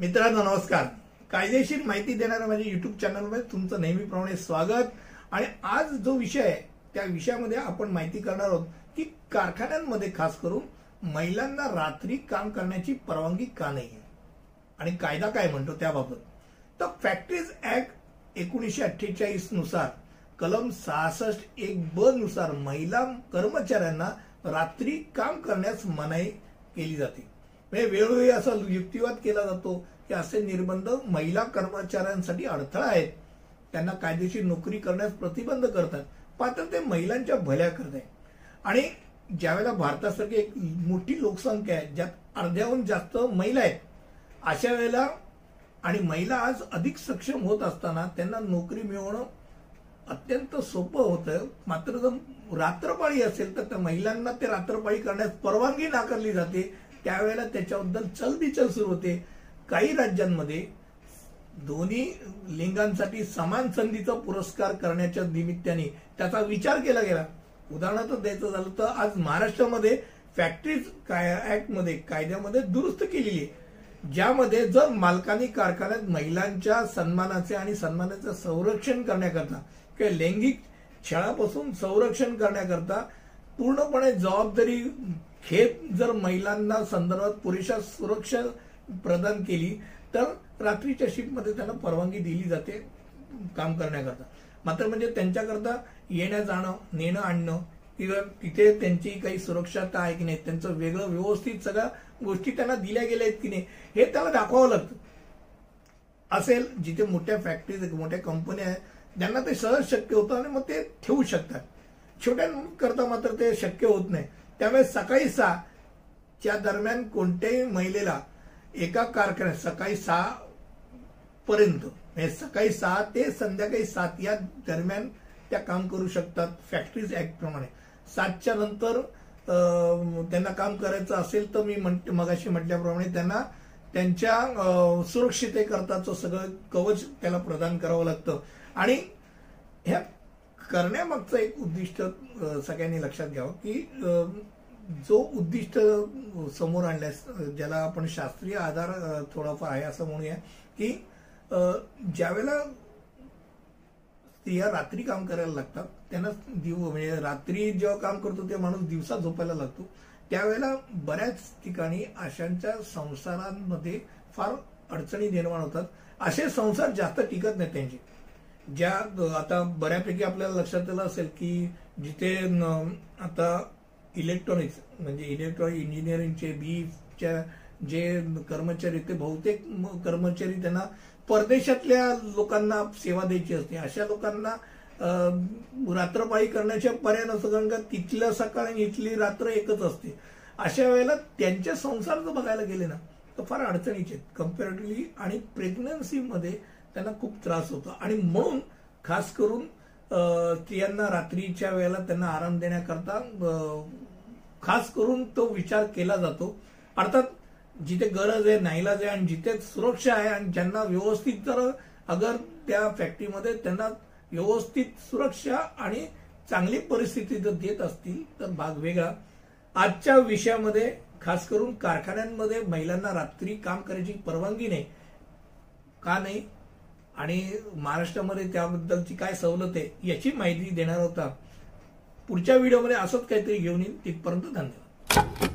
मित्रांनो नमस्कार. कायदेशीर माहिती देणाऱ्या माझ्या युट्यूब चॅनलमध्ये तुमचं नेहमीप्रमाणे स्वागत. आणि आज जो विषय आहे त्या विषयामध्ये आपण माहिती करणार आहोत की कारखान्यांमध्ये खास करून महिलांना रात्री काम करण्याची परवानगी का नाही आहे आणि कायदा काय म्हणतो त्याबाबत? तर फॅक्टरीज ऍक्ट एकोणीसशे अठ्ठेचाळीसनुसार कलम सहासष्ट एक ब नुसार महिला कर्मचाऱ्यांना रात्री काम करण्यास मनाई केली जाते. म्हणजे वेळोवेळी असा युक्तिवाद केला जातो की असे निर्बंध महिला कर्मचाऱ्यांसाठी अडथळा आहेत. त्यांना कायदेशीर नोकरी करण्यास प्रतिबंध करतात. मात्र ते महिलांच्या भल्या करत आहे आणि ज्यावेळेला भारतासारखी एक मोठी लोकसंख्या आहे ज्यात अर्ध्याहून जास्त महिला आहेत अशा वेळेला आणि महिला आज अधिक सक्षम होत असताना त्यांना नोकरी मिळवणं अत्यंत सोपं होतं. मात्र जर रात्रपाळी असेल तर त्या महिलांना ते रात्रपाळी करण्यास परवानगी नाकारली जाते. त्यावेळेला त्याच्याबद्दल चलबिचल सुरू होते. काही राज्यांमध्ये दोन्ही लिंगांसाठी समान संधीचा पुरस्कार करण्याच्या निमित्ताने त्याचा विचार केला गेला. उदाहरणार्थ द्यायचं झालं तर आज महाराष्ट्रामध्ये फॅक्टरीज ऍक्टमध्ये कायद्यामध्ये दुरुस्त केलेली आहे. ज्यामध्ये जर मालकांनी कारखान्यात महिलांच्या सन्मानाचे आणि सन्मानाचे संरक्षण करण्याकरता किंवा लैंगिक छळापासून संरक्षण करण्याकरता पूर्णपणे जबाबदारी खेप जर महिलांना संदर्भात पुरेशा सुरक्षा प्रदान केली तर रात्रीच्या शिफ्टमध्ये त्यांना परवानगी दिली जाते काम करण्याकरता. मात्र म्हणजे त्यांच्याकरता येणं जाणं नेणं आणणं किंवा तिथे त्यांची काही सुरक्षाता आहे की नाही त्यांचं वेगळं व्यवस्थित सगळ्या गोष्टी त्यांना दिल्या गेल्या आहेत की नाही हे त्याला दाखवावं लागतं. असेल जिथे मोठ्या फॅक्टरीज मोठ्या कंपन्या आहेत त्यांना ते सहज शक्य होतं आणि मग ते ठेवू शकतात. छोट्यांकरता मात्र ते शक्य होत नाही. त्यामुळे सकाळी सहा च्या दरम्यान कोणत्याही महिलेला एका कारखान्यात सकाळी सहा पर्यंत म्हणजे सकाळी सहा ते संध्याकाळी सात या दरम्यान त्या काम करू शकतात फॅक्टरीज ऍक्ट प्रमाणे. सातच्या नंतर त्यांना काम करायचं असेल तर मी म्हणते मगाशी म्हटल्याप्रमाणे त्यांना त्यांच्या सुरक्षितेकरताचं सगळं कवच त्याला प्रदान करावं लागतं. आणि ह्या करण्यामागचं एक उद्दिष्ट सगळ्यांनी लक्षात घ्यावं की जो उद्दिष्ट समोर आणल्यास ज्याला आपण शास्त्रीय आधार थोडाफार आहे असं म्हणूया की ज्यावेळेला स्त्रिया रात्री काम करायला लागतात त्यांना दिव म्हणजे रात्री जेव्हा काम करतो ते माणूस दिवसा झोपायला लागतो. त्यावेळेला बऱ्याच ठिकाणी अशांच्या संसारांमध्ये फार अडचणी निर्माण होतात. असे संसार जास्त टिकत नाही त्यांचे. ज्या आता बऱ्यापैकी आपल्याला लक्षात आलं असेल की जिथे आता इलेक्ट्रॉनिक्स म्हणजे इलेक्ट्रॉनिक इंजिनिअरिंगचे बीच्या जे कर्मचारी ते बहुतेक कर्मचारी त्यांना परदेशातल्या लोकांना सेवा द्यायची असते. अशा लोकांना रात्रपाळी करण्याच्या पर्याय नसतो कारण का तिथल्या सकाळ आणि इथली रात्र एकच असते. अशा वेळेला त्यांच्या संसार जर बघायला गेले ना तर फार अडचणीचे आहेत. कम्पॅरेटिव्हली आणि प्रेग्नन्सीमध्ये त्यांना खूप त्रास होतो. आणि म्हणून खास करून स्त्रियांना रात्रीच्या वेळेला त्यांना आराम देण्याकरता खास करून तो विचार केला जातो. अर्थात जिथे गरज आहे नाईलाज आहे आणि जिथे सुरक्षा आहे आणि ज्यांना व्यवस्थित जर अगर त्या फॅक्टरीमध्ये त्यांना व्यवस्थित सुरक्षा आणि चांगली परिस्थिती जर देत असतील तर भाग वेगळा. आजच्या विषयामध्ये खास करून कारखान्यांमध्ये महिलांना रात्री काम करायची परवानगी नाही. का नाही? आणि महाराष्ट्रामध्ये त्याबद्दलची काय सवलत आहे याची माहिती देणार होता. पुढच्या व्हिडिओमध्ये असंच काहीतरी घेऊन येईल तिथपर्यंत धन्यवाद.